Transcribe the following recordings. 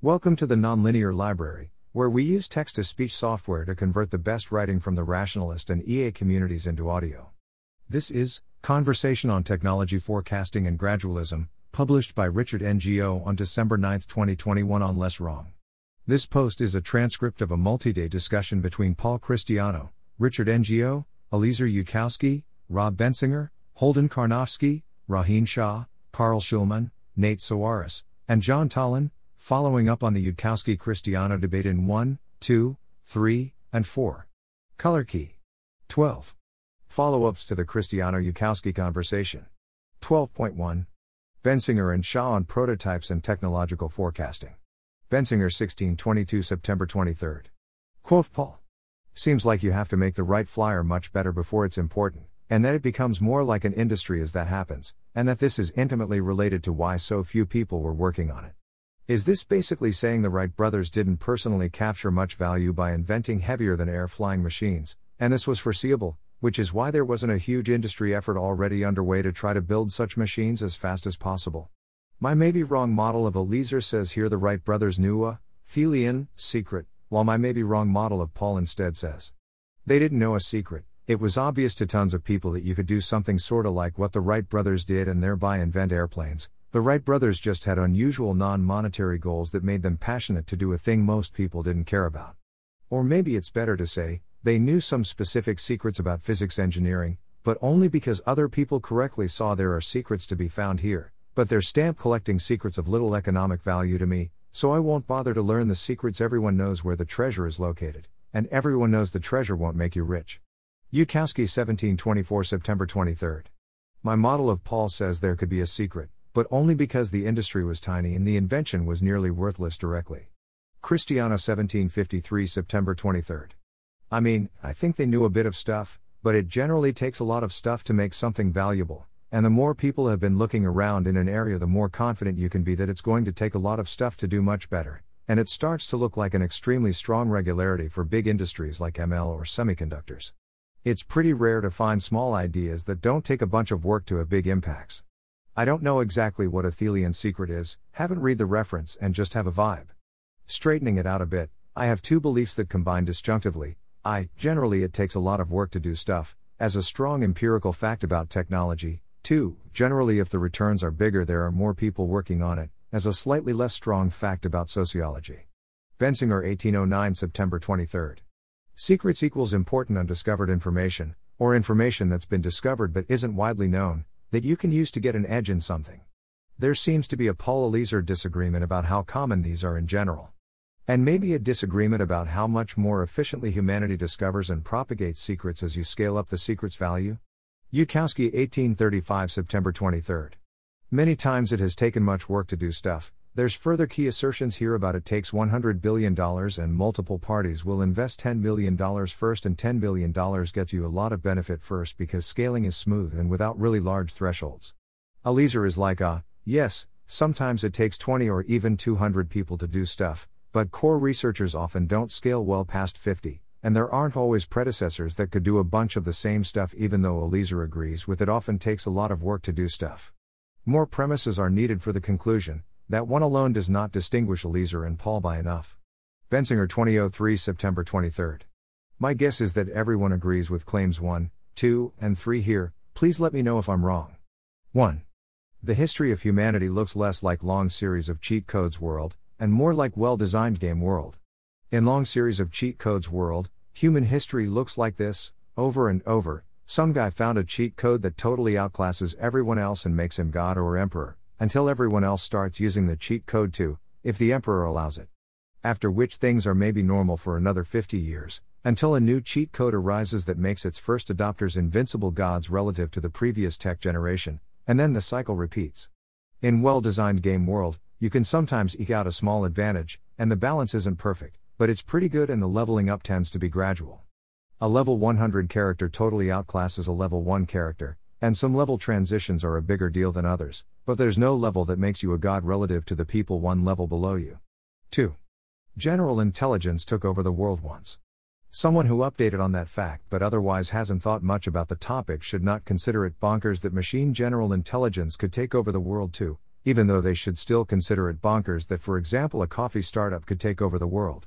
Welcome to the Nonlinear Library, where we use text to speech software to convert the best writing from the rationalist and EA communities into audio. This is Conversation on Technology Forecasting and Gradualism, published by Richard NGO on December 9, 2021 on Less Wrong. This post is a transcript of a multi day discussion between Paul Christiano, Richard NGO, Eliezer Yudkowsky, Rob Bensinger, Holden Karnofsky, Rohin Shah, Carl Shulman, Nate Soares, and Jaan Tallinn, following up on the Yudkowsky Christiano debate in 1, 2, 3, and 4. Color key 12. Follow ups to the Christiano Yudkowsky conversation. 12.1. Bensinger and Shah on prototypes and technological forecasting. Bensinger 1622 September 23. Quoth Paul. Seems like you have to make the Wright flyer much better before it's important, and that it becomes more like an industry as that happens, and that this is intimately related to why so few people were working on it. Is this basically saying the Wright brothers didn't personally capture much value by inventing heavier than air flying machines, and this was foreseeable, which is why there wasn't a huge industry effort already underway to try to build such machines as fast as possible? My maybe wrong model of Eliezer says here the Wright brothers knew a Thielian secret, while my maybe wrong model of Paul instead says they didn't know a secret. It was obvious to tons of people that you could do something sorta like what the Wright brothers did and thereby invent airplanes, the Wright brothers just had unusual non monetary goals that made them passionate to do a thing most people didn't care about. Or maybe it's better to say, they knew some specific secrets about physics engineering, but only because other people correctly saw there are secrets to be found here, but they're stamp collecting secrets of little economic value to me, so I won't bother to learn the secrets. Everyone knows where the treasure is located, and everyone knows the treasure won't make you rich. Yudkowsky 1724 September 23. My model of Paul says there could be a secret, but only because the industry was tiny and the invention was nearly worthless directly. Christiano 1753 September 23. I mean, I think they knew a bit of stuff, but it generally takes a lot of stuff to make something valuable, and the more people have been looking around in an area, the more confident you can be that it's going to take a lot of stuff to do much better, and it starts to look like an extremely strong regularity for big industries like ML or semiconductors. It's pretty rare to find small ideas that don't take a bunch of work to have big impacts. I don't know exactly what a Thielian secret is, haven't read the reference, and just have a vibe. Straightening it out a bit, I have two beliefs that combine disjunctively. I, generally, it takes a lot of work to do stuff, as a strong empirical fact about technology. 2. Generally, if the returns are bigger, there are more people working on it, as a slightly less strong fact about sociology. Bensinger 1809 September 23. Secrets equals important undiscovered information, or information that's been discovered but isn't widely known, that you can use to get an edge in something. There seems to be a Paul Eliezer disagreement about how common these are in general. And maybe a disagreement about how much more efficiently humanity discovers and propagates secrets as you scale up the secret's value? Yudkowsky 1835 September 23. Many times it has taken much work to do stuff, there's further key assertions here about it takes $100 billion and multiple parties will invest $10 million first, and $10 billion gets you a lot of benefit first because scaling is smooth and without really large thresholds. Eliezer is like a, yes, sometimes it takes 20 or even 200 people to do stuff, but core researchers often don't scale well past 50, and there aren't always predecessors that could do a bunch of the same stuff even though Eliezer agrees with it often takes a lot of work to do stuff. More premises are needed for the conclusion, that one alone does not distinguish Eliezer and Paul by enough. Bensinger 2003 September 23. My guess is that everyone agrees with claims 1, 2, and 3 here, please let me know if I'm wrong. 1. The history of humanity looks less like long series of cheat codes world, and more like well designed game world. In long series of cheat codes world, human history looks like this, over and over, some guy found a cheat code that totally outclasses everyone else and makes him god or emperor, until everyone else starts using the cheat code too, if the Emperor allows it. After which things are maybe normal for another 50 years, until a new cheat code arises that makes its first adopters invincible gods relative to the previous tech generation, and then the cycle repeats. In well designed game world, you can sometimes eke out a small advantage, and the balance isn't perfect, but it's pretty good and the leveling up tends to be gradual. A level 100 character totally outclasses a level 1 character, and some level transitions are a bigger deal than others, but there's no level that makes you a god relative to the people one level below you. 2. General intelligence took over the world once. Someone who updated on that fact but otherwise hasn't thought much about the topic should not consider it bonkers that machine general intelligence could take over the world too, even though they should still consider it bonkers that, for example, a coffee startup could take over the world.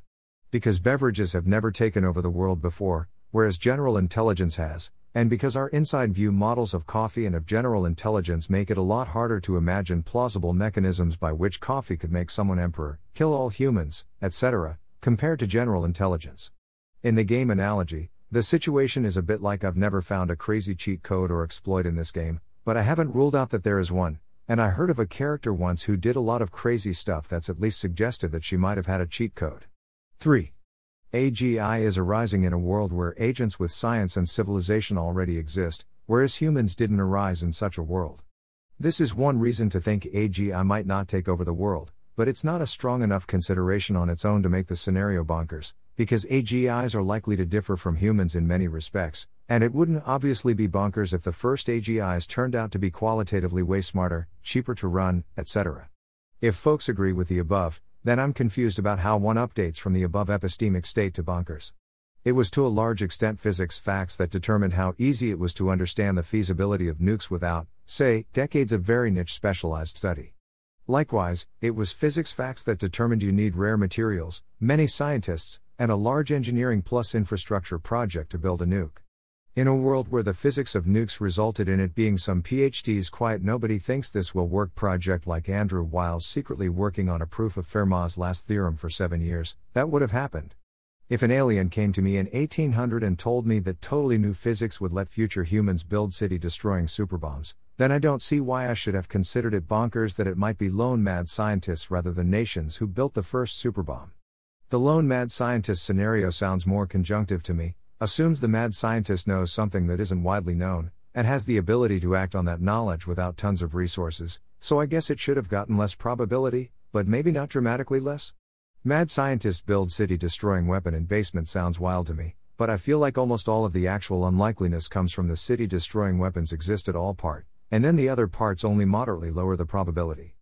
Because beverages have never taken over the world before, whereas general intelligence has, and because our inside view models of coffee and of general intelligence make it a lot harder to imagine plausible mechanisms by which coffee could make someone emperor, kill all humans, etc., compared to general intelligence. In the game analogy, the situation is a bit like I've never found a crazy cheat code or exploit in this game, but I haven't ruled out that there is one, and I heard of a character once who did a lot of crazy stuff that's at least suggested that she might have had a cheat code. 3. AGI is arising in a world where agents with science and civilization already exist, whereas humans didn't arise in such a world. This is one reason to think AGI might not take over the world, but it's not a strong enough consideration on its own to make the scenario bonkers, because AGIs are likely to differ from humans in many respects, and it wouldn't obviously be bonkers if the first AGIs turned out to be qualitatively way smarter, cheaper to run, etc. If folks agree with the above, then I'm confused about how one updates from the above epistemic state to bonkers. It was to a large extent physics facts that determined how easy it was to understand the feasibility of nukes without, say, decades of very niche specialized study. Likewise, it was physics facts that determined you need rare materials, many scientists, and a large engineering plus infrastructure project to build a nuke. In a world where the physics of nukes resulted in it being some PhD's quiet nobody thinks this will work project like Andrew Wiles secretly working on a proof of Fermat's last theorem for seven years, that would have happened. If an alien came to me in 1800 and told me that totally new physics would let future humans build city destroying superbombs, then I don't see why I should have considered it bonkers that it might be lone mad scientists rather than nations who built the first superbomb. The lone mad scientist scenario sounds more conjunctive to me, assumes the mad scientist knows something that isn't widely known, and has the ability to act on that knowledge without tons of resources, so I guess it should have gotten less probability, but maybe not dramatically less? Mad scientist build city destroying weapon in basement sounds wild to me, but I feel like almost all of the actual unlikeliness comes from the city destroying weapons exist at all part, and then the other parts only moderately lower the probability.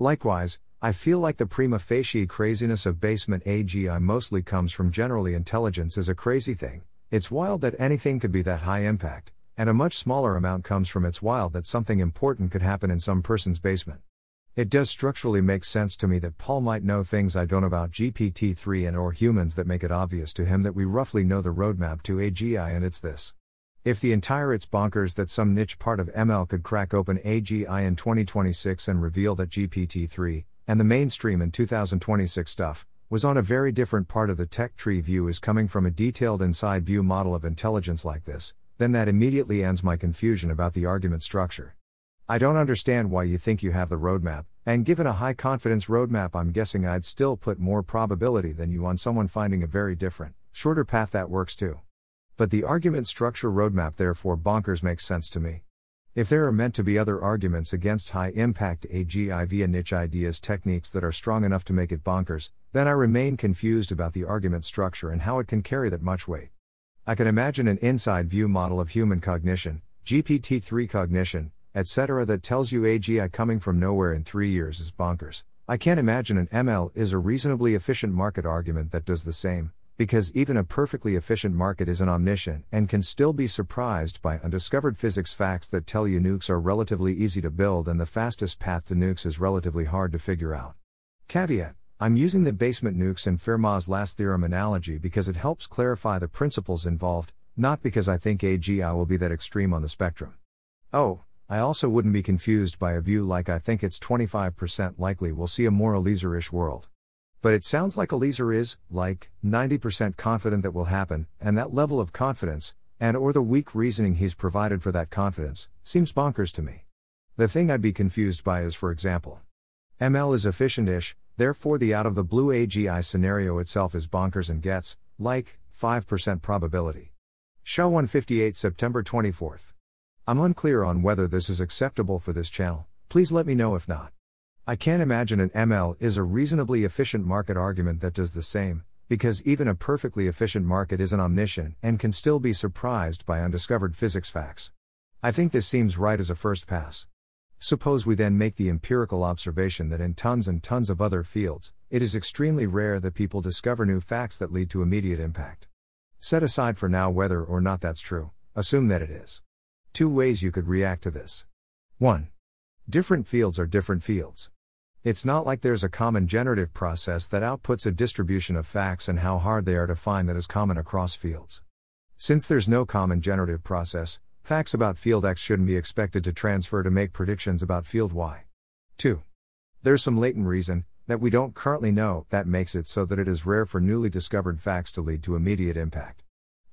Likewise, I feel like the prima facie craziness of basement AGI mostly comes from generally intelligence is a crazy thing, it's wild that anything could be that high impact, and a much smaller amount comes from it's wild that something important could happen in some person's basement. It does structurally make sense to me that Paul might know things I don't about GPT-3 and or humans that make it obvious to him that we roughly know the roadmap to AGI and it's this. If the entire it's bonkers that some niche part of ML could crack open AGI in 2026 and reveal that GPT-3 and the mainstream in 2026 stuff was on a very different part of the tech tree view is coming from a detailed inside view model of intelligence like this, then that immediately ends my confusion about the argument structure. I don't understand why you think you have the roadmap, and given a high confidence roadmap, I'm guessing I'd still put more probability than you on someone finding a very different, shorter path that works too. But the argument structure roadmap, therefore, bonkers makes sense to me. If there are meant to be other arguments against high impact AGI via niche ideas techniques that are strong enough to make it bonkers, then I remain confused about the argument structure and how it can carry that much weight. I can imagine an inside view model of human cognition, GPT 3 cognition, etc., that tells you AGI coming from nowhere in three years is bonkers. I can't imagine an ML is a reasonably efficient market argument that does the same, because even a perfectly efficient market isn't omniscient and can still be surprised by undiscovered physics facts that tell you nukes are relatively easy to build and the fastest path to nukes is relatively hard to figure out. Caveat I'm using the basement nukes and Fermat's last theorem analogy because it helps clarify the principles involved, not because I think AGI will be that extreme on the spectrum. Oh, I also wouldn't be confused by a view like I think it's 25% likely we'll see a more Eliezer ish world. But it sounds like Eliezer is, like, 90% confident that will happen, and that level of confidence, and or the weak reasoning he's provided for that confidence, seems bonkers to me. The thing I'd be confused by is for example, ML is efficient-ish, therefore the out of the blue AGI scenario itself is bonkers and gets, like, 5% probability. Shah 158 September 24th. I'm unclear on whether this is acceptable for this channel, please let me know if not. I can't imagine an ML is a reasonably efficient market argument that does the same, because even a perfectly efficient market isn't omniscient and can still be surprised by undiscovered physics facts. I think this seems right as a first pass. Suppose we then make the empirical observation that in tons and tons of other fields, it is extremely rare that people discover new facts that lead to immediate impact. Set aside for now whether or not that's true, assume that it is. Two ways you could react to this. 1. Different fields are different fields. It's not like there's a common generative process that outputs a distribution of facts and how hard they are to find that is common across fields. Since there's no common generative process, facts about field X shouldn't be expected to transfer to make predictions about field Y. 2. There's some latent reason, that we don't currently know, that makes it so that it is rare for newly discovered facts to lead to immediate impact.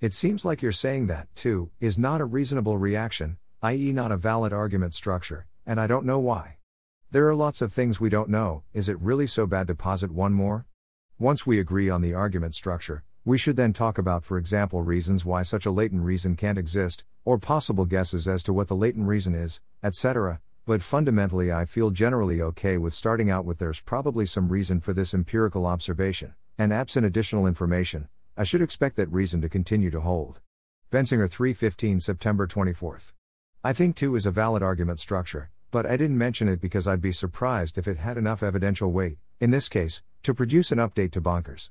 It seems like you're saying that, too, is not a reasonable reaction, i.e., not a valid argument structure, and I don't know why. There are lots of things we don't know, is it really so bad to posit one more? Once we agree on the argument structure, we should then talk about, for example, reasons why such a latent reason can't exist, or possible guesses as to what the latent reason is, etc. But fundamentally, I feel generally okay with starting out with there's probably some reason for this empirical observation, and absent additional information, I should expect that reason to continue to hold. Bensinger 315 September 24th. I think 2 is a valid argument structure, but I didn't mention it because I'd be surprised if it had enough evidential weight, in this case, to produce an update to bonkers.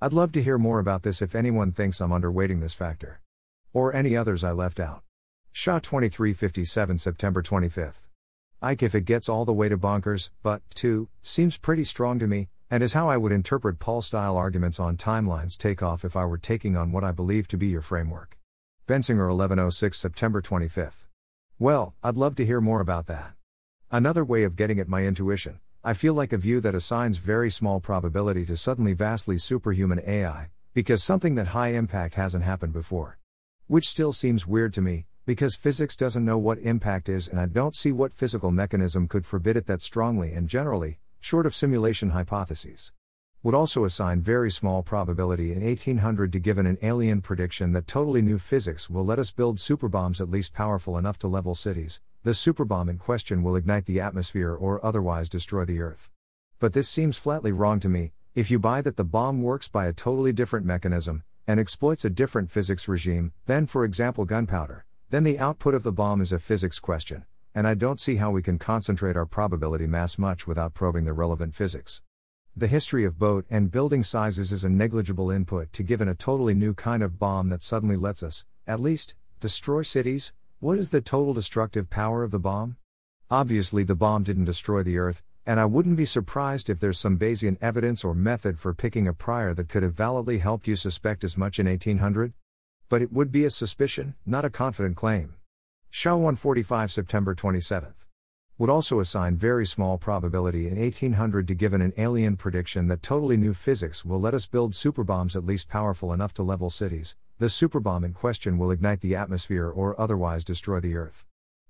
I'd love to hear more about this if anyone thinks I'm underweighting this factor. Or any others I left out. Shah 2357 September 25th. Ike if it gets all the way to bonkers, but, 2, seems pretty strong to me, and is how I would interpret Paul style arguments on timelines take off if I were taking on what I believe to be your framework. Bensinger 1106 September 25th. Well, I'd love to hear more about that. Another way of getting at my intuition, I feel like a view that assigns very small probability to suddenly vastly superhuman AI, because something that high impact hasn't happened before. Which still seems weird to me, because physics doesn't know what impact is and I don't see what physical mechanism could forbid it that strongly and generally, short of simulation hypotheses would also assign very small probability in 1800 to given an alien prediction that totally new physics will let us build superbombs at least powerful enough to level cities. The superbomb in question will ignite the atmosphere or otherwise destroy the Earth. But this seems flatly wrong to me. If you buy that the bomb works by a totally different mechanism and exploits a different physics regime than, for example, gunpowder, then the output of the bomb is a physics question, and I don't see how we can concentrate our probability mass much without probing the relevant physics. The history of boat and building sizes is a negligible input to given a totally new kind of bomb that suddenly lets us, at least, destroy cities. What is the total destructive power of the bomb? Obviously, the bomb didn't destroy the Earth, and I wouldn't be surprised if there's some Bayesian evidence or method for picking a prior that could have validly helped you suspect as much in 1800. But it would be a suspicion, not a confident claim. Shah 145 September 27th would also assign very small probability in 1800 to given an alien prediction that totally new physics will let us build superbombs at least powerful enough to level cities. The superbomb in question will ignite the atmosphere or otherwise destroy the Earth.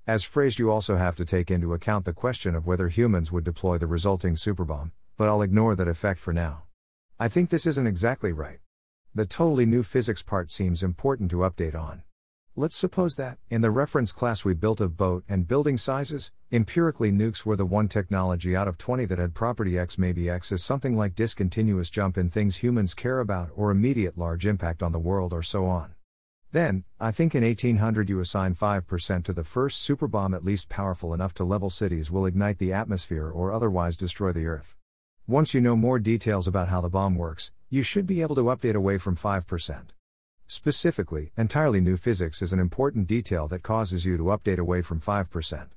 As phrased, you also have to take into account the question of whether humans would deploy the resulting superbomb, but I'll ignore that effect for now. I think this isn't exactly right. The totally new physics part seems important to update on. Let's suppose that, in the reference class we built of boat and building sizes, empirically nukes were the one technology out of 20 that had property X. Maybe X is something like discontinuous jump in things humans care about or immediate large impact on the world or so on. Then, I think in 1800 you assign 5% to the first superbomb at least powerful enough to level cities will ignite the atmosphere or otherwise destroy the Earth. Once you know more details about how the bomb works, you should be able to update away from 5%. Specifically, entirely new physics is an important detail that causes you to update away from 5%.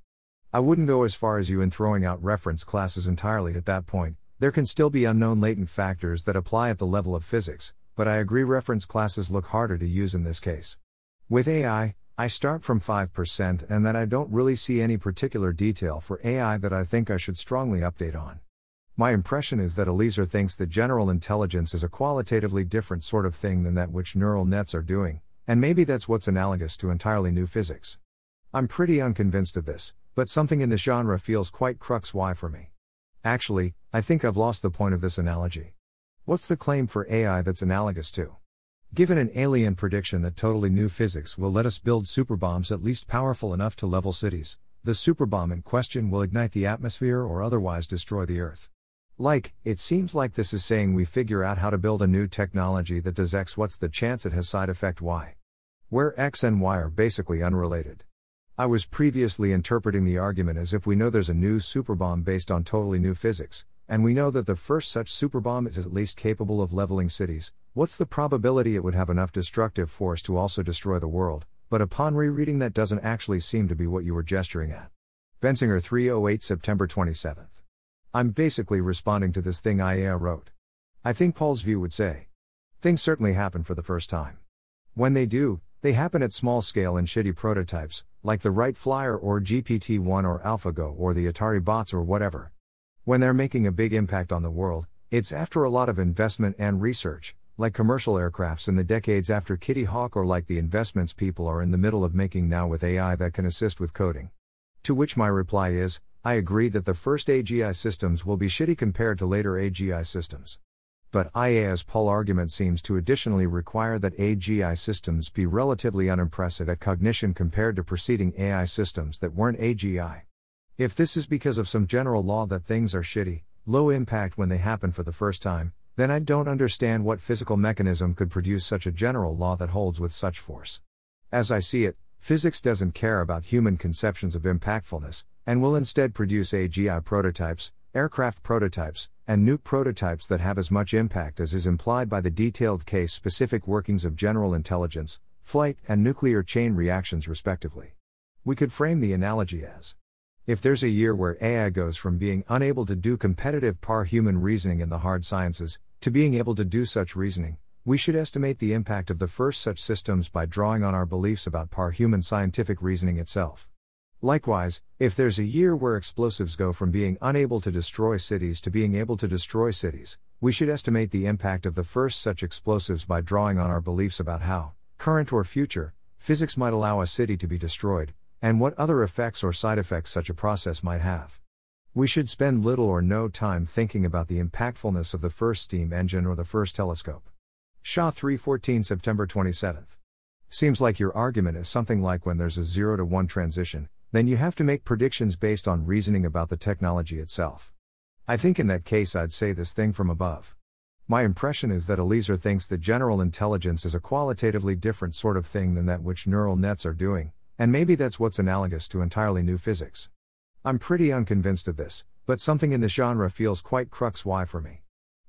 I wouldn't go as far as you in throwing out reference classes entirely at that point, there can still be unknown latent factors that apply at the level of physics, but I agree reference classes look harder to use in this case. With AI, I start from 5% and then I don't really see any particular detail for AI that I think I should strongly update on. My impression is that Eliezer thinks that general intelligence is a qualitatively different sort of thing than that which neural nets are doing, and maybe that's what's analogous to entirely new physics. I'm pretty unconvinced of this, but something in the genre feels quite cruxy for me. Actually, I think I've lost the point of this analogy. What's the claim for AI that's analogous to? Given an alien prediction that totally new physics will let us build superbombs at least powerful enough to level cities, the superbomb in question will ignite the atmosphere or otherwise destroy the Earth. Like, it seems like this is saying we figure out how to build a new technology that does X, what's the chance it has side effect Y? Where X and Y are basically unrelated. I was previously interpreting the argument as if we know there's a new superbomb based on totally new physics, and we know that the first such superbomb is at least capable of leveling cities. What's the probability it would have enough destructive force to also destroy the world? But upon rereading, that doesn't actually seem to be what you were gesturing at. Bensinger 308 September 27th. I'm basically responding to this thing Ajeya wrote. I think Paul's view would say. Things certainly happen for the first time. When they do, they happen at small scale in shitty prototypes, like the Wright Flyer or GPT 1 or AlphaGo or the Atari bots or whatever. When they're making a big impact on the world, it's after a lot of investment and research, like commercial aircrafts in the decades after Kitty Hawk or like the investments people are in the middle of making now with AI that can assist with coding. To which my reply is, I agree that the first AGI systems will be shitty compared to later AGI systems. But Ajeya's Paul argument seems to additionally require that AGI systems be relatively unimpressive at cognition compared to preceding AI systems that weren't AGI. If this is because of some general law that things are shitty, low impact when they happen for the first time, then I don't understand what physical mechanism could produce such a general law that holds with such force. As I see it, Physics doesn't care about human conceptions of impactfulness, and will instead produce AGI prototypes, aircraft prototypes, and nuke prototypes that have as much impact as is implied by the detailed case specific workings of general intelligence, flight, and nuclear chain reactions, respectively. We could frame the analogy as if there's a year where AI goes from being unable to do competitive par human reasoning in the hard sciences, to being able to do such reasoning, we should estimate the impact of the first such systems by drawing on our beliefs about par human scientific reasoning itself. Likewise, if there's a year where explosives go from being unable to destroy cities to being able to destroy cities, we should estimate the impact of the first such explosives by drawing on our beliefs about how, current or future, physics might allow a city to be destroyed, and what other effects or side effects such a process might have. We should spend little or no time thinking about the impactfulness of the first steam engine or the first telescope. Shah 314 September 27th. Seems like your argument is something like when there's a 0 to 1 transition, then you have to make predictions based on reasoning about the technology itself. I think in that case I'd say this thing from above. My impression is that Eliezer thinks that general intelligence is a qualitatively different sort of thing than that which neural nets are doing, and maybe that's what's analogous to entirely new physics. I'm pretty unconvinced of this, but something in the genre feels quite cruxy for me.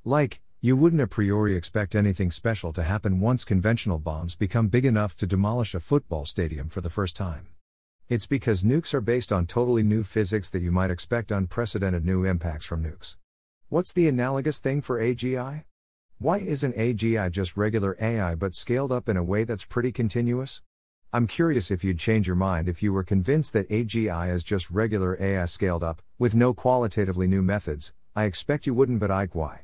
Like, you wouldn't a priori expect anything special to happen once conventional bombs become big enough to demolish a football stadium for the first time. It's because nukes are based on totally new physics that you might expect unprecedented new impacts from nukes. What's the analogous thing for AGI? Why isn't AGI just regular AI but scaled up in a way that's pretty continuous? I'm curious if you'd change your mind if you were convinced that AGI is just regular AI scaled up, with no qualitatively new methods. I expect you wouldn't, but Ike, why?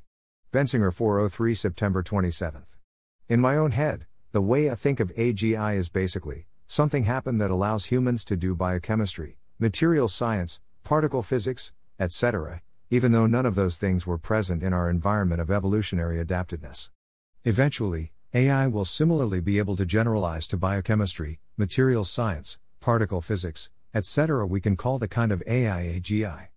Bensinger 403 September 27th. In my own head, the way I think of AGI is basically something happened that allows humans to do biochemistry, materials science, particle physics, etc., even though none of those things were present in our environment of evolutionary adaptedness. Eventually, AI will similarly be able to generalize to biochemistry, materials science, particle physics, etc. We can call the kind of AI AGI.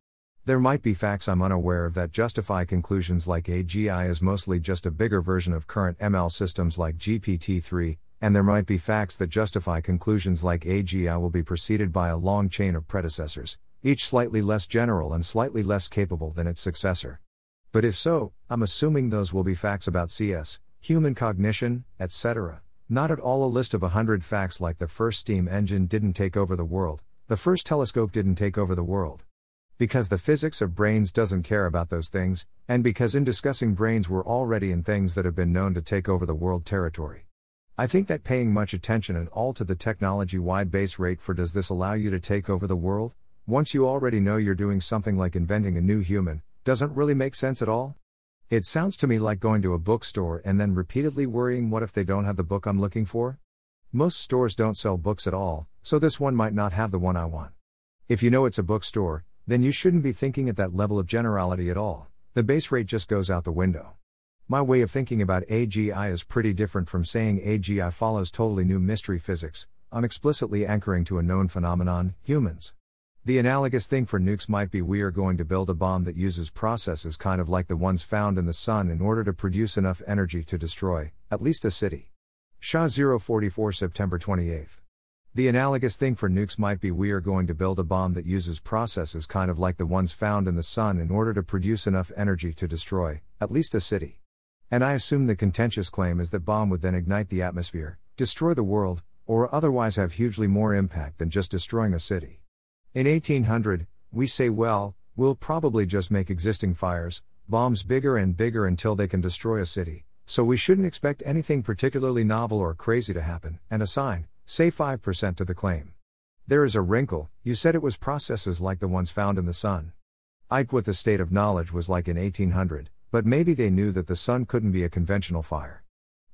There might be facts I'm unaware of that justify conclusions like AGI is mostly just a bigger version of current ML systems like GPT 3, and there might be facts that justify conclusions like AGI will be preceded by a long chain of predecessors, each slightly less general and slightly less capable than its successor. But if so, I'm assuming those will be facts about CS, human cognition, etc., not at all a list of a hundred facts like the first steam engine didn't take over the world, the first telescope didn't take over the world because the physics of brains doesn't care about those things, and because in discussing brains we're already in things that have been known to take over the world territory. I think that paying much attention at all to the technology wide base rate for does this allow you to take over the world, once you already know you're doing something like inventing a new human, doesn't really make sense at all? It sounds to me like going to a bookstore and then repeatedly worrying what if they don't have the book I'm looking for? Most stores don't sell books at all, so this one might not have the one I want. If you know it's a bookstore, then you shouldn't be thinking at that level of generality at all. The base rate just goes out the window. My way of thinking about AGI is pretty different from saying AGI follows totally new mystery physics. I'm explicitly anchoring to a known phenomenon humans. The analogous thing for nukes might be we are going to build a bomb that uses processes kind of like the ones found in the sun in order to produce enough energy to destroy, at least a city. Shah 044 September 28. The analogous thing for nukes might be we are going to build a bomb that uses processes kind of like the ones found in the sun in order to produce enough energy to destroy, at least a city. And I assume the contentious claim is that bomb would then ignite the atmosphere, destroy the world, or otherwise have hugely more impact than just destroying a city. In 1800, we say, well, we'll probably just make existing fires, bombs bigger and bigger until they can destroy a city, so we shouldn't expect anything particularly novel or crazy to happen, and assign, say 5% to the claim. There is a wrinkle, you said it was processes like the ones found in the sun. Ike what the state of knowledge was like in 1800, but maybe they knew that the sun couldn't be a conventional fire.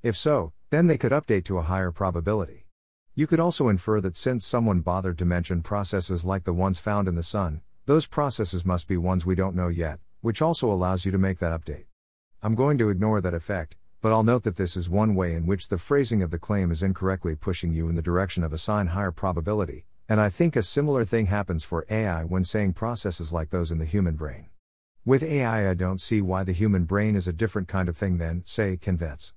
If so, then they could update to a higher probability. You could also infer that since someone bothered to mention processes like the ones found in the sun, those processes must be ones we don't know yet, which also allows you to make that update. I'm going to ignore that effect, but I'll note that this is one way in which the phrasing of the claim is incorrectly pushing you in the direction of assign higher probability, and I think a similar thing happens for AI when saying processes like those in the human brain. With AI, I don't see why the human brain is a different kind of thing than, say, convnets.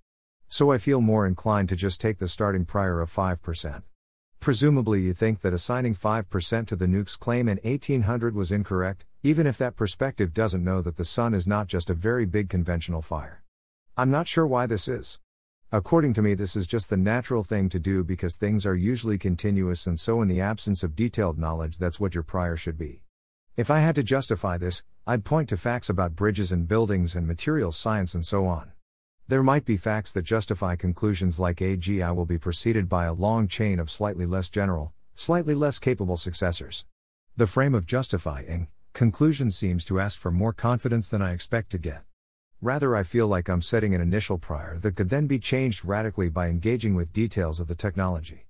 So I feel more inclined to just take the starting prior of 5%. Presumably, you think that assigning 5% to the nuke's claim in 1800 was incorrect, even if that perspective doesn't know that the sun is not just a very big conventional fire. I'm not sure why this is. According to me, this is just the natural thing to do because things are usually continuous, and so, in the absence of detailed knowledge, that's what your prior should be. If I had to justify this, I'd point to facts about bridges and buildings and materials science and so on. There might be facts that justify conclusions like AGI will be preceded by a long chain of slightly less general, slightly less capable successors. The frame of justifying conclusion seems to ask for more confidence than I expect to get. Rather, I feel like I'm setting an initial prior that could then be changed radically by engaging with details of the technology.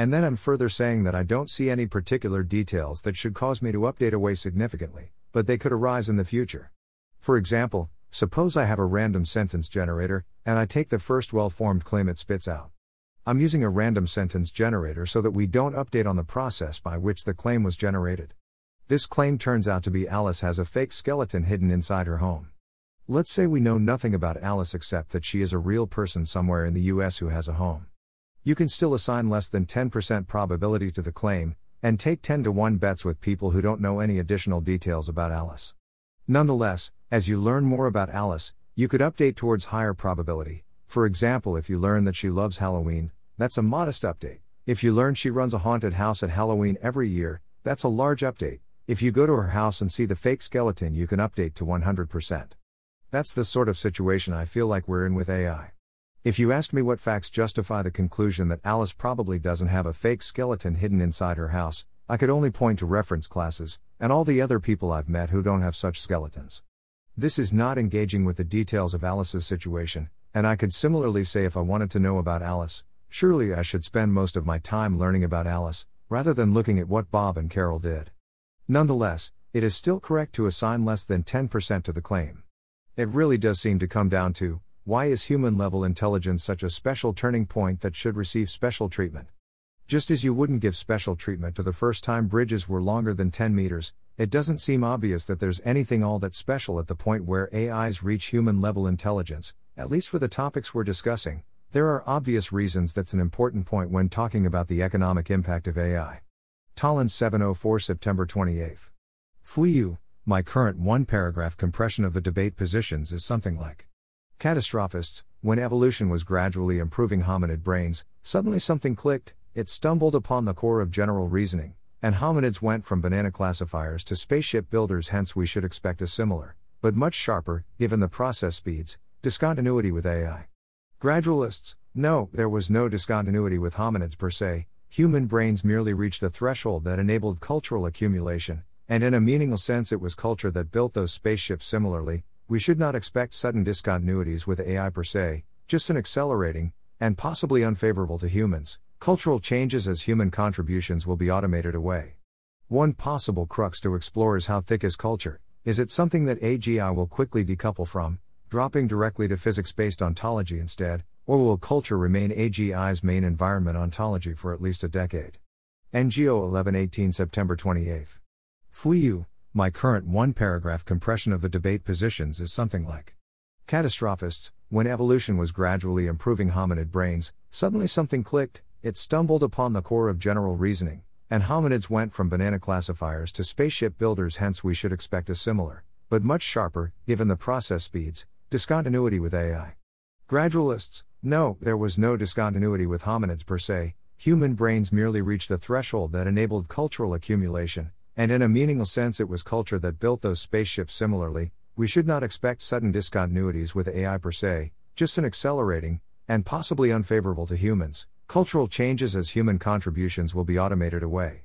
And then I'm further saying that I don't see any particular details that should cause me to update away significantly, but they could arise in the future. For example, suppose I have a random sentence generator, and I take the first well formed claim it spits out. I'm using a random sentence generator so that we don't update on the process by which the claim was generated. This claim turns out to be Alice has a fake skeleton hidden inside her home. Let's say we know nothing about Alice except that she is a real person somewhere in the US who has a home. You can still assign less than 10% probability to the claim, and take 10 to 1 bets with people who don't know any additional details about Alice. Nonetheless, as you learn more about Alice, you could update towards higher probability. For example, if you learn that she loves Halloween, that's a modest update. If you learn she runs a haunted house at Halloween every year, that's a large update. If you go to her house and see the fake skeleton, you can update to 100%. That's the sort of situation I feel like we're in with AI. If you asked me what facts justify the conclusion that Alice probably doesn't have a fake skeleton hidden inside her house, I could only point to reference classes, and all the other people I've met who don't have such skeletons. This is not engaging with the details of Alice's situation, and I could similarly say if I wanted to know about Alice, surely I should spend most of my time learning about Alice, rather than looking at what Bob and Carol did. Nonetheless, it is still correct to assign less than 10% to the claim. It really does seem to come down to why is human level intelligence such a special turning point that should receive special treatment? Just as you wouldn't give special treatment to the first time bridges were longer than 10 meters, it doesn't seem obvious that there's anything all that special at the point where AIs reach human level intelligence, at least for the topics we're discussing. There are obvious reasons that's an important point when talking about the economic impact of AI. Tallinn 704 September 28. Fuyu, my current one paragraph compression of the debate positions is something like Catastrophists, when evolution was gradually improving hominid brains, suddenly something clicked, it stumbled upon the core of general reasoning, and hominids went from banana classifiers to spaceship builders, hence, we should expect a similar, but much sharper, given the process speeds, discontinuity with AI. Gradualists, no, there was no discontinuity with hominids per se, human brains merely reached a threshold that enabled cultural accumulation, and in a meaningless sense, it was culture that built those spaceships similarly. We should not expect sudden discontinuities with AI per se, just an accelerating, and possibly unfavorable to humans, cultural changes as human contributions will be automated away. One possible crux to explore is how thick is culture? Is it something that AGI will quickly decouple from, dropping directly to physics based ontology instead, or will culture remain AGI's main environment ontology for at least a decade? NGO 1118 September 28. Fuyu, my current one paragraph compression of the debate positions is something like Catastrophists, when evolution was gradually improving hominid brains, suddenly something clicked, it stumbled upon the core of general reasoning, and hominids went from banana classifiers to spaceship builders, hence, we should expect a similar, but much sharper, given the process speeds, discontinuity with AI. Gradualists, no, there was no discontinuity with hominids per se, human brains merely reached a threshold that enabled cultural accumulation, and in a meaningless sense, it was culture that built those spaceships similarly. We should not expect sudden discontinuities with AI per se, just an accelerating, and possibly unfavorable to humans, cultural changes as human contributions will be automated away.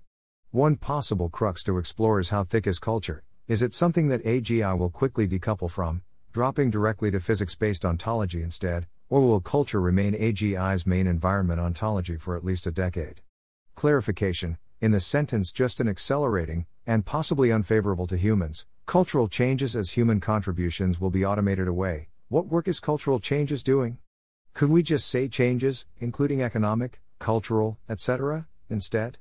One possible crux to explore is how thick is culture? Is it something that AGI will quickly decouple from, dropping directly to physics based ontology instead, or will culture remain AGI's main environment ontology for at least a decade? Clarification In the sentence, just an accelerating, and possibly unfavorable to humans, cultural changes as human contributions will be automated away. What work is cultural changes doing? Could we just say changes, including economic, cultural, etc., instead?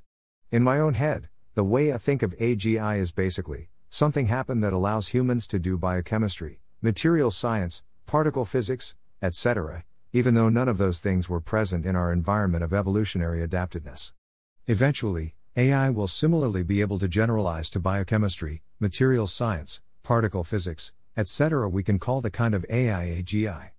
In my own head, the way I think of AGI is basically something happened that allows humans to do biochemistry, material science, particle physics, etc., even though none of those things were present in our environment of evolutionary adaptedness. Eventually, AI will similarly be able to generalize to biochemistry, material science, particle physics, etc. We can call the kind of AI AGI.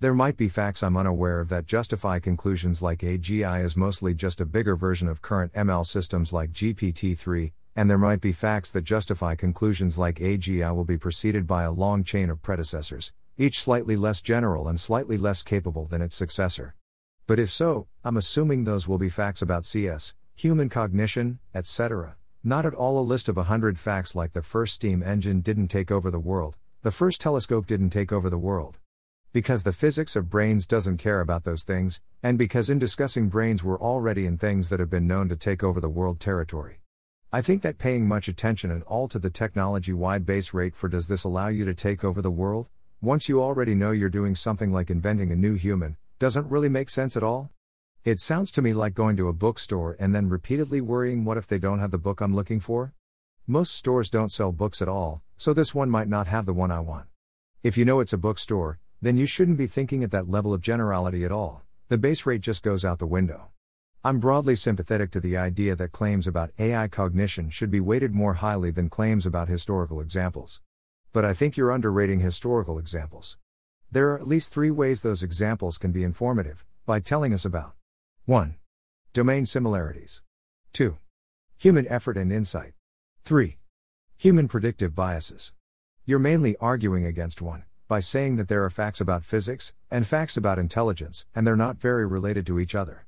There might be facts I'm unaware of that justify conclusions like AGI is mostly just a bigger version of current ML systems like GPT 3, and there might be facts that justify conclusions like AGI will be preceded by a long chain of predecessors, each slightly less general and slightly less capable than its successor. But if so, I'm assuming those will be facts about CS, human cognition, etc. Not at all a list of a hundred facts like the first steam engine didn't take over the world, the first telescope didn't take over the world. Because the physics of brains doesn't care about those things, and because in discussing brains we're already in things that have been known to take over the world territory. I think that paying much attention at all to the technology wide base rate for does this allow you to take over the world? Once you already know you're doing something like inventing a new human, doesn't really make sense at all? It sounds to me like going to a bookstore and then repeatedly worrying what if they don't have the book I'm looking for? Most stores don't sell books at all, so this one might not have the one I want. If you know it's a bookstore, then you shouldn't be thinking at that level of generality at all. The base rate just goes out the window. I'm broadly sympathetic to the idea that claims about AI cognition should be weighted more highly than claims about historical examples. But I think you're underrating historical examples. There are at least three ways those examples can be informative by telling us about 1. Domain similarities, 2. Human effort and insight, 3. Human predictive biases. You're mainly arguing against one by saying that there are facts about physics and facts about intelligence, and they're not very related to each other.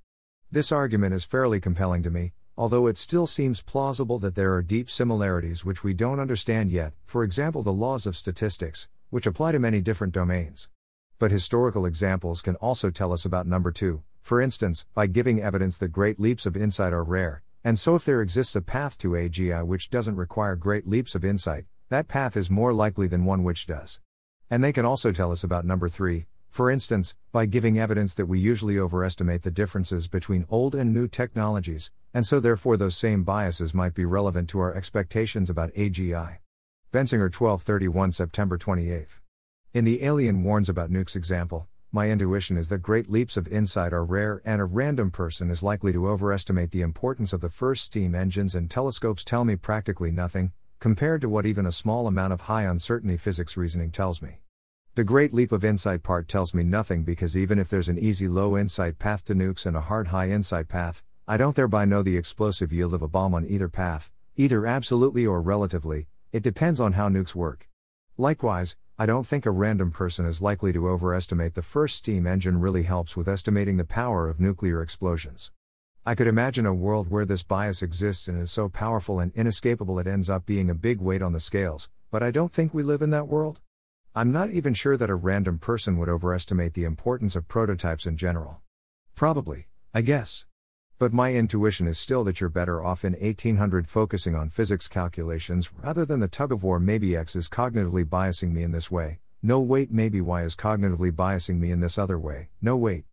This argument is fairly compelling to me, although it still seems plausible that there are deep similarities which we don't understand yet, for example, the laws of statistics, which apply to many different domains. But historical examples can also tell us about number two, for instance, by giving evidence that great leaps of insight are rare, and so if there exists a path to AGI which doesn't require great leaps of insight, that path is more likely than one which does. And they can also tell us about number three, for instance, by giving evidence that we usually overestimate the differences between old and new technologies, and so therefore those same biases might be relevant to our expectations about AGI. Bensinger 1231 September 28. In the Alien Warns About Nukes example, my intuition is that great leaps of insight are rare and a random person is likely to overestimate the importance of the first steam engines and telescopes tell me practically nothing, compared to what even a small amount of high uncertainty physics reasoning tells me. The great leap of insight part tells me nothing because even if there's an easy low insight path to nukes and a hard high insight path, I don't thereby know the explosive yield of a bomb on either path, either absolutely or relatively, it depends on how nukes work. Likewise, I don't think a random person is likely to overestimate the first steam engine really helps with estimating the power of nuclear explosions. I could imagine a world where this bias exists and is so powerful and inescapable it ends up being a big weight on the scales, but I don't think we live in that world. I'm not even sure that a random person would overestimate the importance of prototypes in general. Probably, I guess. But my intuition is still that you're better off in 1800 focusing on physics calculations rather than the tug of war. Maybe X is cognitively biasing me in this way, no wait, maybe Y is cognitively biasing me in this other way, no wait.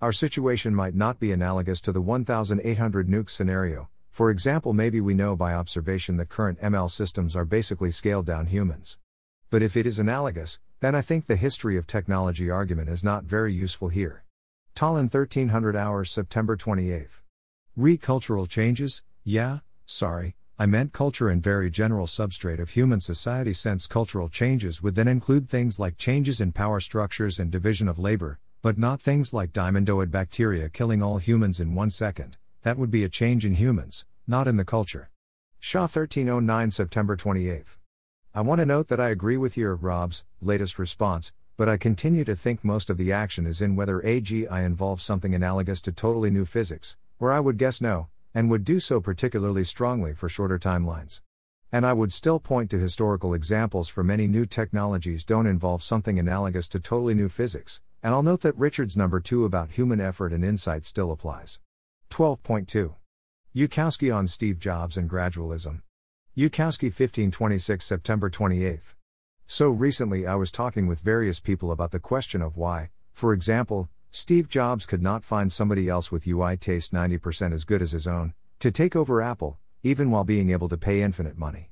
Our situation might not be analogous to the 1800 nuke scenario. For example, maybe we know by observation that current ML systems are basically scaled down humans. But if it is analogous, then I think the history of technology argument is not very useful here. Tallinn 1300 hours September 28. Recultural changes? Yeah, sorry, I meant culture and very general substrate of human society since cultural changes would then include things like changes in power structures and division of labor, but not things like diamondoid bacteria killing all humans in one second, that would be a change in humans, not in the culture. Shah 1309 September 28. I want to note that I agree with your, Rob's, latest response, but I continue to think most of the action is in whether AGI involves something analogous to totally new physics, where I would guess no, and would do so particularly strongly for shorter timelines. And I would still point to historical examples for many new technologies don't involve something analogous to totally new physics, and I'll note that Richard's number 2 about human effort and insight still applies. 12.2. Yudkowsky on Steve Jobs and gradualism. Yudkowsky 1526 September 28. So recently I was talking with various people about the question of why, for example, Steve Jobs could not find somebody else with UI taste 90% as good as his own, to take over Apple, even while being able to pay infinite money.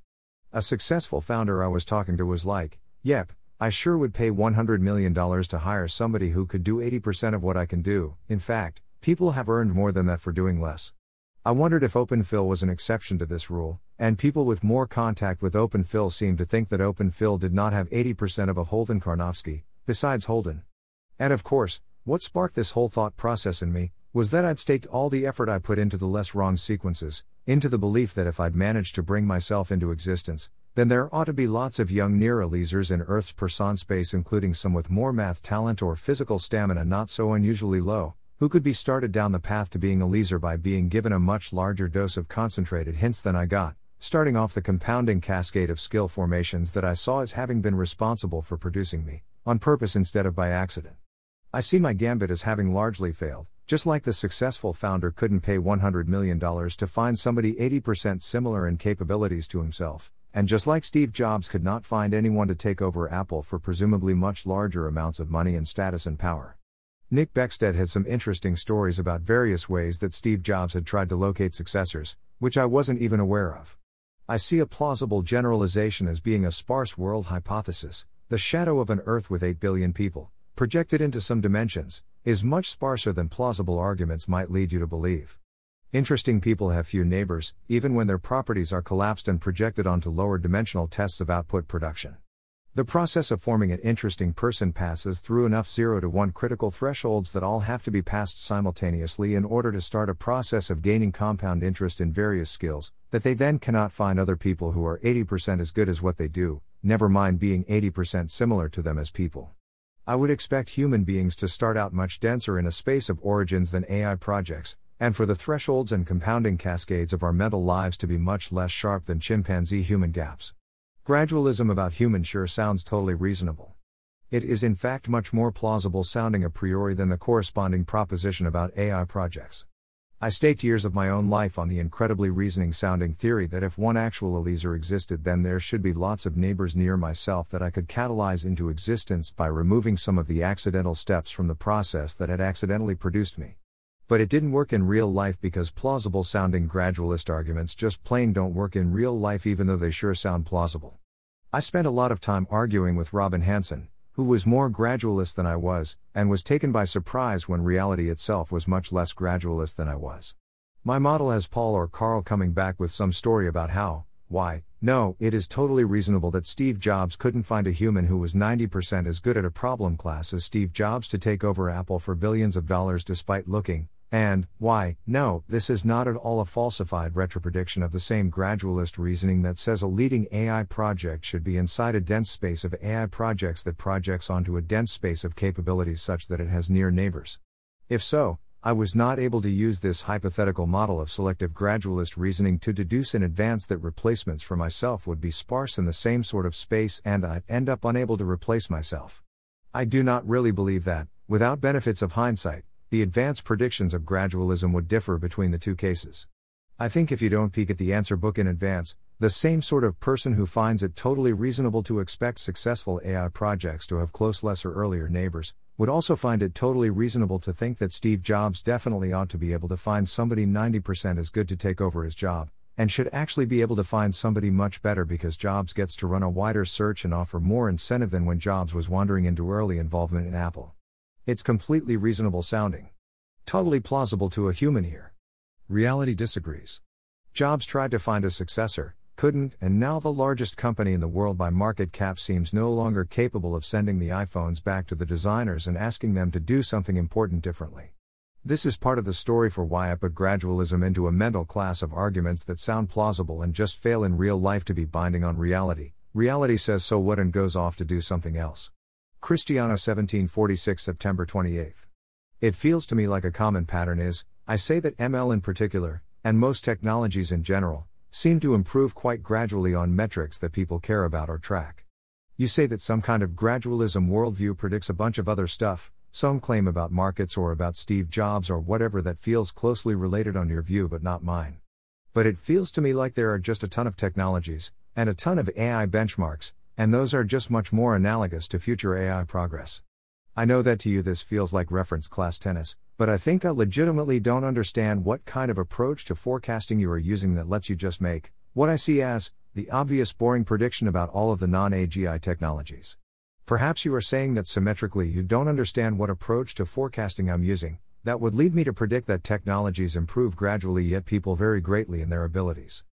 A successful founder I was talking to was like, Yep, I sure would pay $100 million to hire somebody who could do 80% of what I can do. In fact, people have earned more than that for doing less. I wondered if OpenPhil was an exception to this rule, and people with more contact with OpenPhil seemed to think that OpenPhil did not have 80% of a Holden Karnofsky, besides Holden. And of course, what sparked this whole thought process in me was that I'd staked all the effort I put into the less wrong sequences, into the belief that if I'd managed to bring myself into existence, then there ought to be lots of young near in Earth's person space, including some with more math talent or physical stamina not so unusually low, who could be started down the path to being Eliezer by being given a much larger dose of concentrated hints than I got, starting off the compounding cascade of skill formations that I saw as having been responsible for producing me, on purpose instead of by accident. I see my gambit as having largely failed, just like the successful founder couldn't pay $100 million to find somebody 80% similar in capabilities to himself, and just like Steve Jobs could not find anyone to take over Apple for presumably much larger amounts of money and status and power. Nick Beckstead had some interesting stories about various ways that Steve Jobs had tried to locate successors, which I wasn't even aware of. I see a plausible generalization as being a sparse world hypothesis, the shadow of an Earth with 8 billion people projected into some dimensions, is much sparser than plausible arguments might lead you to believe. Interesting people have few neighbors, even when their properties are collapsed and projected onto lower dimensional tests of output production. The process of forming an interesting person passes through enough 0 to 1 critical thresholds that all have to be passed simultaneously in order to start a process of gaining compound interest in various skills, that they then cannot find other people who are 80% as good as what they do, never mind being 80% similar to them as people. I would expect human beings to start out much denser in a space of origins than AI projects, and for the thresholds and compounding cascades of our mental lives to be much less sharp than chimpanzee human gaps. Gradualism about human sure sounds totally reasonable. It is in fact much more plausible sounding a priori than the corresponding proposition about AI projects. I staked years of my own life on the incredibly reasoning sounding theory that if one actual Eliezer existed, then there should be lots of neighbors near myself that I could catalyze into existence by removing some of the accidental steps from the process that had accidentally produced me. But it didn't work in real life because plausible sounding gradualist arguments just plain don't work in real life, even though they sure sound plausible. I spent a lot of time arguing with Robin Hanson, who was more gradualist than I was, and was taken by surprise when reality itself was much less gradualist than I was. My model has Paul or Carl coming back with some story about how, why, no, it is totally reasonable that Steve Jobs couldn't find a human who was 90% as good at a problem class as Steve Jobs to take over Apple for billions of dollars despite looking, and, why, no, this is not at all a falsified retroprediction of the same gradualist reasoning that says a leading AI project should be inside a dense space of AI projects that projects onto a dense space of capabilities such that it has near neighbors. If so, I was not able to use this hypothetical model of selective gradualist reasoning to deduce in advance that replacements for myself would be sparse in the same sort of space and I'd end up unable to replace myself. I do not really believe that, without benefits of hindsight, the advanced predictions of gradualism would differ between the two cases. I think if you don't peek at the answer book in advance, the same sort of person who finds it totally reasonable to expect successful AI projects to have close lesser earlier neighbors, would also find it totally reasonable to think that Steve Jobs definitely ought to be able to find somebody 90% as good to take over his job, and should actually be able to find somebody much better because Jobs gets to run a wider search and offer more incentive than when Jobs was wandering into early involvement in Apple. It's completely reasonable sounding. Totally plausible to a human ear. Reality disagrees. Jobs tried to find a successor, couldn't, and now the largest company in the world by market cap seems no longer capable of sending the iPhones back to the designers and asking them to do something important differently. This is part of the story for why I put gradualism into a mental class of arguments that sound plausible and just fail in real life to be binding on reality. Reality says so what and goes off to do something else. Christiano 1746 September 28. It feels to me like a common pattern is, I say that ML in particular, and most technologies in general, seem to improve quite gradually on metrics that people care about or track. You say that some kind of gradualism worldview predicts a bunch of other stuff, some claim about markets or about Steve Jobs or whatever that feels closely related on your view but not mine. But it feels to me like there are just a ton of technologies, and a ton of AI benchmarks, and those are just much more analogous to future AI progress. I know that to you this feels like reference class tennis, but I think I legitimately don't understand what kind of approach to forecasting you are using that lets you just make what I see as the obvious boring prediction about all of the non AGI technologies. Perhaps you are saying that symmetrically you don't understand what approach to forecasting I'm using, that would lead me to predict that technologies improve gradually yet people vary greatly in their abilities.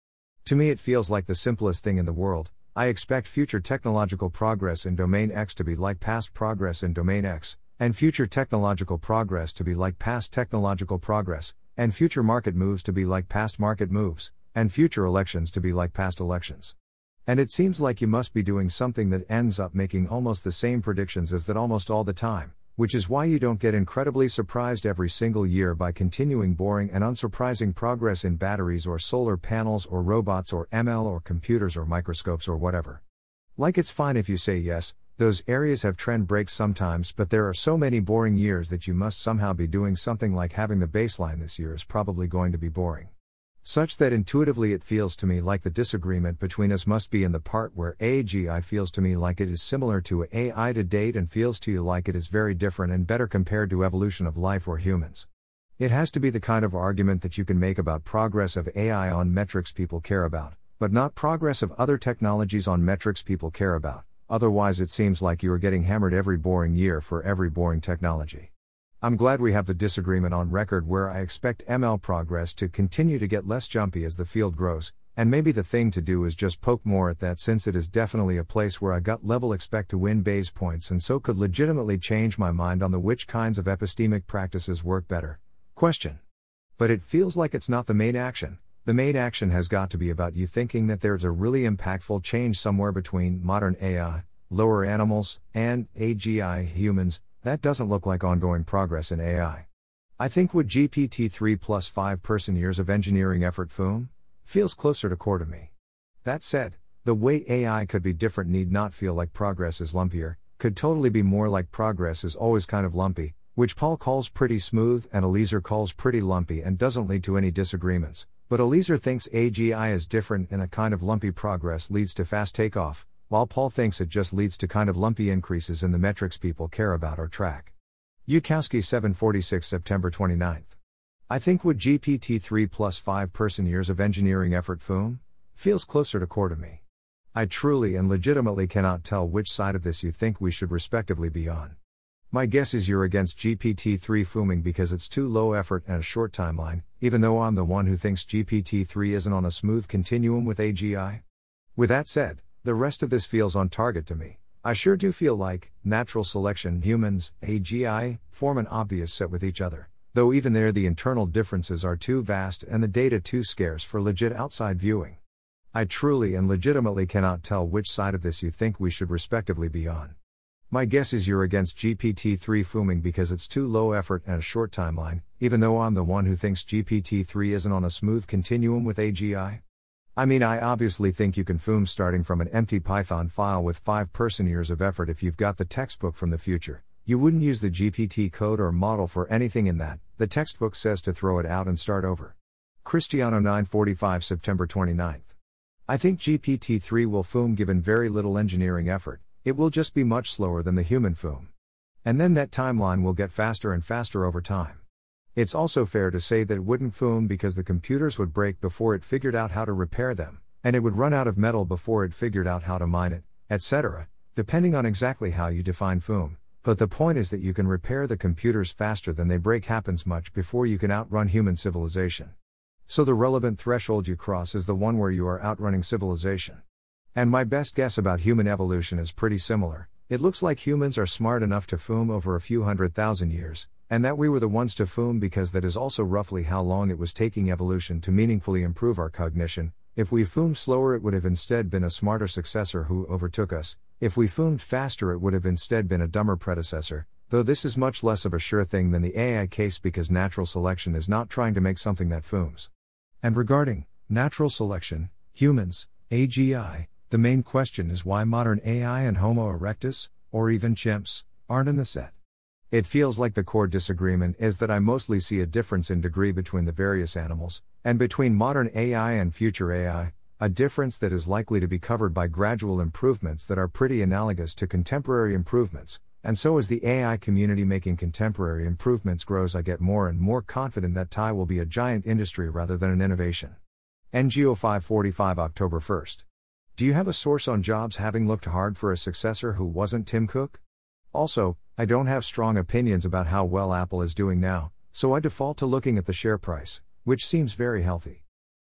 To me, it feels like the simplest thing in the world. I expect future technological progress in domain X to be like past progress in domain X, and future technological progress to be like past technological progress, and future market moves to be like past market moves, and future elections to be like past elections. And it seems like you must be doing something that ends up making almost the same predictions as that almost all the time, which is why you don't get incredibly surprised every single year by continuing boring and unsurprising progress in batteries or solar panels or robots or ML or computers or microscopes or whatever. Like it's fine if you say yes, those areas have trend breaks sometimes, but there are so many boring years that you must somehow be doing something like having the baseline this year is probably going to be boring. Such that intuitively it feels to me like the disagreement between us must be in the part where AGI feels to me like it is similar to AI to date and feels to you like it is very different and better compared to evolution of life or humans. It has to be the kind of argument that you can make about progress of AI on metrics people care about, but not progress of other technologies on metrics people care about, otherwise, it seems like you are getting hammered every boring year for every boring technology. I'm glad we have the disagreement on record where I expect ML progress to continue to get less jumpy as the field grows, and maybe the thing to do is just poke more at that since it is definitely a place where I gut level expect to win Bayes points and so could legitimately change my mind on the which kinds of epistemic practices work better. Question. But it feels like it's not the main action. The main action has got to be about you thinking that there's a really impactful change somewhere between modern AI, lower animals, and AGI humans, that doesn't look like ongoing progress in AI. I think would GPT 3 plus 5 person years of engineering effort FOOM? Feels closer to core to me. That said, the way AI could be different need not feel like progress is lumpier, could totally be more like progress is always kind of lumpy, which Paul calls pretty smooth and Eliezer calls pretty lumpy and doesn't lead to any disagreements. But Eliezer thinks AGI is different and a kind of lumpy progress leads to fast takeoff, while Paul thinks it just leads to kind of lumpy increases in the metrics people care about or track. Yudkowsky 746 September 29. I think would GPT 3 plus 5 person years of engineering effort FOOM? Feels closer to core to me. I truly and legitimately cannot tell which side of this you think we should respectively be on. My guess is you're against GPT 3 fooming because it's too low effort and a short timeline, even though I'm the one who thinks GPT 3 isn't on a smooth continuum with AGI. With that said, the rest of this feels on target to me. I sure do feel like, natural selection, humans, AGI, form an obvious set with each other, though even there the internal differences are too vast and the data too scarce for legit outside viewing. I truly and legitimately cannot tell which side of this you think we should respectively be on. My guess is you're against GPT 3 fooming because it's too low effort and a short timeline, even though I'm the one who thinks GPT 3 isn't on a smooth continuum with AGI. I mean, I obviously think you can foom starting from an empty Python file with 5 person years of effort if you've got the textbook from the future. You wouldn't use the GPT code or model for anything in that, the textbook says to throw it out and start over. Christiano 945 September 29. I think GPT 3 will foom given very little engineering effort, it will just be much slower than the human foom. And then that timeline will get faster and faster over time. It's also fair to say that it wouldn't foom because the computers would break before it figured out how to repair them, and it would run out of metal before it figured out how to mine it, etc., depending on exactly how you define foom. But the point is that you can repair the computers faster than they break happens much before you can outrun human civilization. So the relevant threshold you cross is the one where you are outrunning civilization. And my best guess about human evolution is pretty similar. It looks like humans are smart enough to foom over a few hundred thousand years, and that we were the ones to foom because that is also roughly how long it was taking evolution to meaningfully improve our cognition. If we foomed slower, it would have instead been a smarter successor who overtook us. If we foomed faster, it would have instead been a dumber predecessor, though this is much less of a sure thing than the AI case because natural selection is not trying to make something that fooms. And regarding natural selection, humans, AGI, the main question is why modern AI and Homo erectus, or even chimps, aren't in the set. It feels like the core disagreement is that I mostly see a difference in degree between the various animals, and between modern AI and future AI, a difference that is likely to be covered by gradual improvements that are pretty analogous to contemporary improvements. And so, as the AI community making contemporary improvements grows, I get more and more confident that TAI will be a giant industry rather than an innovation. Ngo 545 October 1st. Do you have a source on Jobs having looked hard for a successor who wasn't Tim Cook? Also, I don't have strong opinions about how well Apple is doing now, so I default to looking at the share price, which seems very healthy.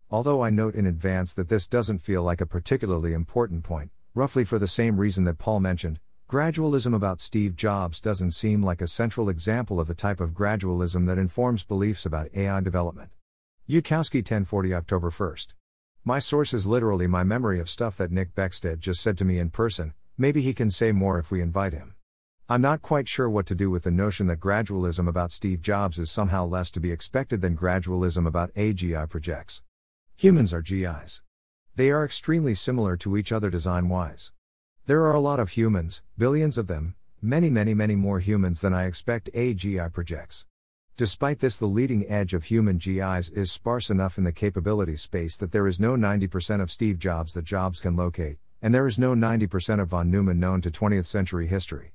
Although I note in advance that this doesn't feel like a particularly important point, roughly for the same reason that Paul mentioned, gradualism about Steve Jobs doesn't seem like a central example of the type of gradualism that informs beliefs about AI development. Yudkowsky 1040 October 1st. My source is literally my memory of stuff that Nick Beckstead just said to me in person, maybe he can say more if we invite him. I'm not quite sure what to do with the notion that gradualism about Steve Jobs is somehow less to be expected than gradualism about AGI projects. Humans are GIs. They are extremely similar to each other design wise. There are a lot of humans, billions of them, many, many, many more humans than I expect AGI projects. Despite this, the leading edge of human GIs is sparse enough in the capability space that there is no 90% of Steve Jobs that Jobs can locate, and there is no 90% of von Neumann known to 20th century history.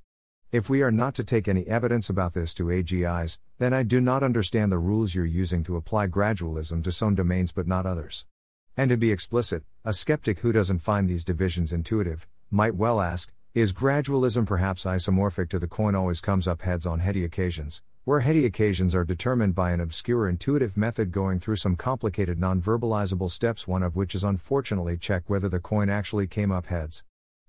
If we are not to take any evidence about this to AGIs, then I do not understand the rules you're using to apply gradualism to some domains but not others. And to be explicit, a skeptic who doesn't find these divisions intuitive might well ask is gradualism perhaps isomorphic to the coin always comes up heads on heady occasions, where heady occasions are determined by an obscure intuitive method going through some complicated non verbalizable steps, one of which is unfortunately check whether the coin actually came up heads?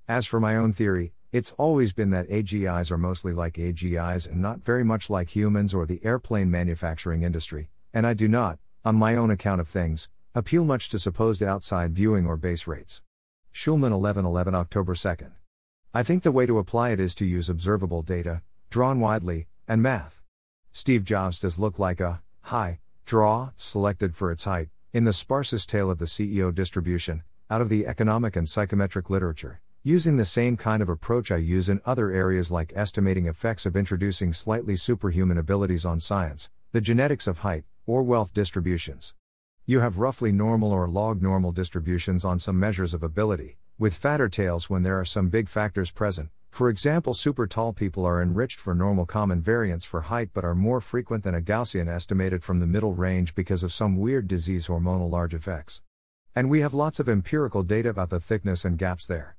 As for my own theory, it's always been that AGIs are mostly like AGIs and not very much like humans or the airplane manufacturing industry, and I do not, on my own account of things, appeal much to supposed outside viewing or base rates. Shulman 1111 October 2nd. I think the way to apply it is to use observable data, drawn widely, and math. Steve Jobs does look like a high draw selected for its height in the sparsest tail of the CEO distribution out of the economic and psychometric literature. Using the same kind of approach I use in other areas like estimating effects of introducing slightly superhuman abilities on science, the genetics of height, or wealth distributions. You have roughly normal or log normal distributions on some measures of ability, with fatter tails when there are some big factors present. For example, super tall people are enriched for normal common variance for height but are more frequent than a Gaussian estimated from the middle range because of some weird disease hormonal large effects. And we have lots of empirical data about the thickness and gaps there.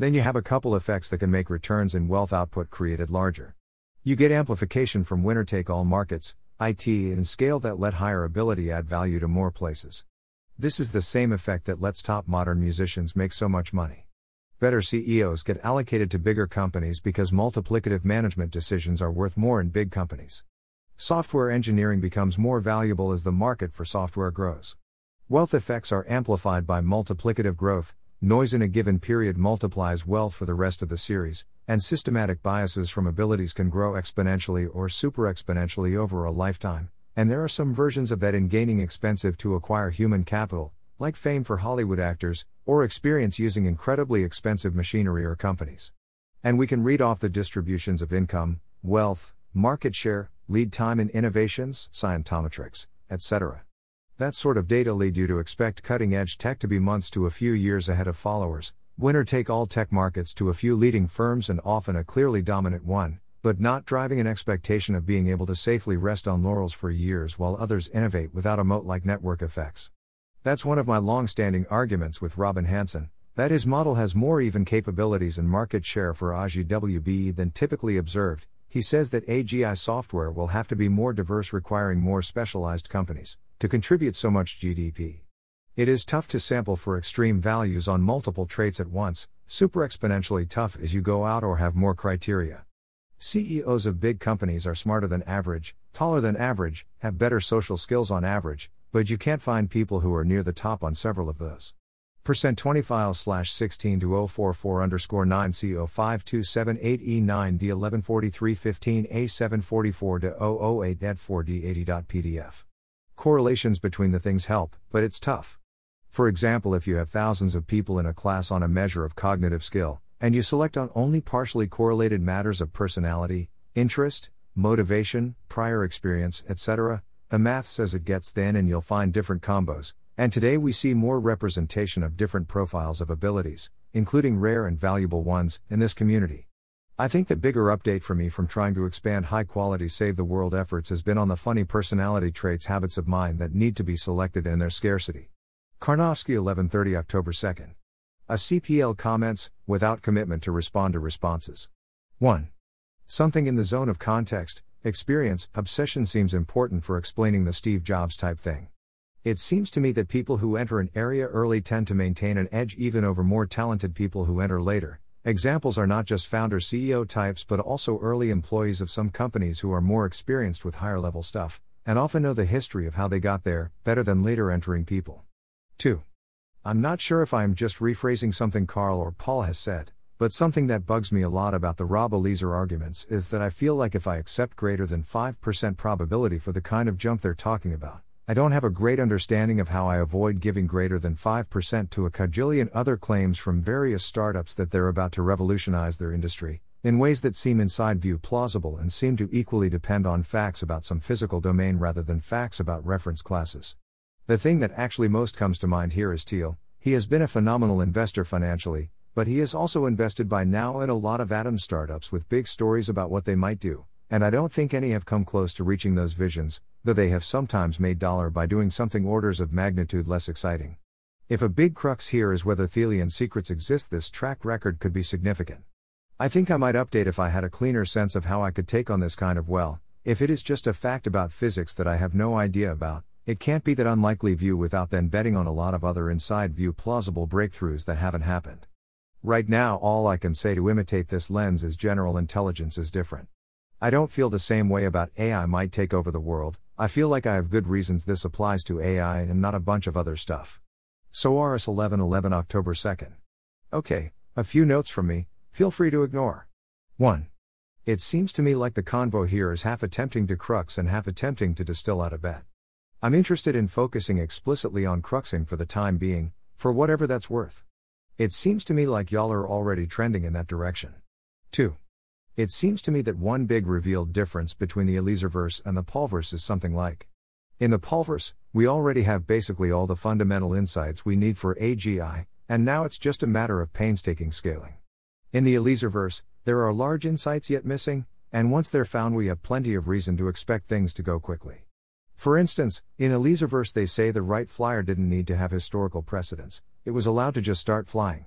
Then you have a couple effects that can make returns in wealth output created larger. You get amplification from winner take all markets, IT, and scale that let higher ability add value to more places. This is the same effect that lets top modern musicians make so much money. Better CEOs get allocated to bigger companies because multiplicative management decisions are worth more in big companies. Software engineering becomes more valuable as the market for software grows. Wealth effects are amplified by multiplicative growth, noise in a given period multiplies wealth for the rest of the series, and systematic biases from abilities can grow exponentially or super exponentially over a lifetime. And there are some versions of that in gaining expensive to acquire human capital, like fame for Hollywood actors, or experience using incredibly expensive machinery or companies. And we can read off the distributions of income, wealth, market share, lead time in innovations, scientometrics, etc. That sort of data lead you to expect cutting edge tech to be months to a few years ahead of followers, winner take all tech markets to a few leading firms and often a clearly dominant one, but not driving an expectation of being able to safely rest on laurels for years while others innovate without a moat like network effects. That's one of my long standing arguments with Robin Hanson, that his model has more even capabilities and market share for AGWB than typically observed. He says that AGI software will have to be more diverse, requiring more specialized companies to contribute so much GDP. It is tough to sample for extreme values on multiple traits at once, super exponentially tough as you go out or have more criteria. CEOs of big companies are smarter than average, taller than average, have better social skills on average, but you can't find people who are near the top on several of those. Percent 20 files slash 16 to 044 underscore 9 CO 5278 E9 D 1143 15 A 744 to 008 net 4 D 80.pdf. Correlations between the things help, but it's tough. For example, if you have thousands of people in a class on a measure of cognitive skill, and you select on only partially correlated matters of personality, interest, motivation, prior experience, etc., the math says it gets thin and you'll find different combos, and today we see more representation of different profiles of abilities, including rare and valuable ones, in this community. I think the bigger update for me from trying to expand high quality save the world efforts has been on the funny personality traits habits of mind that need to be selected and their scarcity. Karnofsky 1130 October 2nd. A CPL comments, without commitment to respond to responses. 1. Something in the zone of context, experience, obsession seems important for explaining the Steve Jobs type thing. It seems to me that people who enter an area early tend to maintain an edge even over more talented people who enter later. Examples are not just founder CEO types but also early employees of some companies who are more experienced with higher level stuff, and often know the history of how they got there, better than later entering people. 2. I'm not sure if I am just rephrasing something Carl or Paul has said, but something that bugs me a lot about the Rob Eliezer arguments is that I feel like if I accept greater than 5% probability for the kind of jump they're talking about, I don't have a great understanding of how I avoid giving greater than 5% to a cajillion other claims from various startups that they're about to revolutionize their industry, in ways that seem inside view plausible and seem to equally depend on facts about some physical domain rather than facts about reference classes. The thing that actually most comes to mind here is Thiel. He has been a phenomenal investor financially, but he has also invested by now in a lot of Atom startups with big stories about what they might do, and I don't think any have come close to reaching those visions, though they have sometimes made dollar by doing something orders of magnitude less exciting. If a big crux here is whether Thielian secrets exist, this track record could be significant. I think I might update if I had a cleaner sense of how I could take on this kind of well, if it is just a fact about physics that I have no idea about, it can't be that unlikely view without then betting on a lot of other inside view plausible breakthroughs that haven't happened. Right now, all I can say to imitate this lens is general intelligence is different. I don't feel the same way about AI might take over the world, I feel like I have good reasons this applies to AI and not a bunch of other stuff. Soares 1111 October 2nd. Okay, a few notes from me, feel free to ignore. 1. It seems to me like the convo here is half attempting to crux and half attempting to distill out a bet. I'm interested in focusing explicitly on cruxing for the time being, for whatever that's worth. It seems to me like y'all are already trending in that direction. 2. It seems to me that one big revealed difference between the Eliezerverse and the Paulverse is something like. In the Paulverse, we already have basically all the fundamental insights we need for AGI, and now it's just a matter of painstaking scaling. In the Eliezerverse, there are large insights yet missing, and once they're found, we have plenty of reason to expect things to go quickly. For instance, in Eliezerverse they say the Wright Flyer didn't need to have historical precedence, it was allowed to just start flying.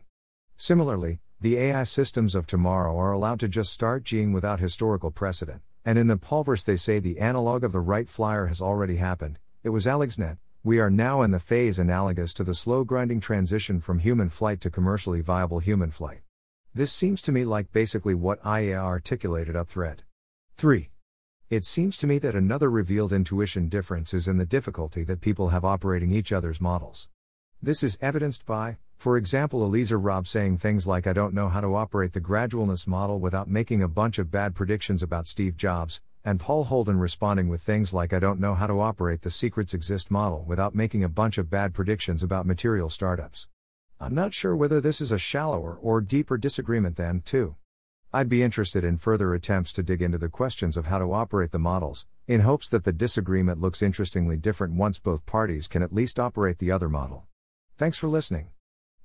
Similarly, the AI systems of tomorrow are allowed to just start G'ing without historical precedent, and in the Paulverse they say the analog of the Wright Flyer has already happened, it was AlexNet, we are now in the phase analogous to the slow grinding transition from human flight to commercially viable human flight. This seems to me like basically what Ajeya articulated up thread. 3. It seems to me that another revealed intuition difference is in the difficulty that people have operating each other's models. This is evidenced by, for example, Eliezer Rob saying things like, I don't know how to operate the gradualness model without making a bunch of bad predictions about Steve Jobs, and Paul Holden responding with things like, I don't know how to operate the secrets exist model without making a bunch of bad predictions about material startups. I'm not sure whether this is a shallower or deeper disagreement than, too. I'd be interested in further attempts to dig into the questions of how to operate the models, in hopes that the disagreement looks interestingly different once both parties can at least operate the other model. Thanks for listening.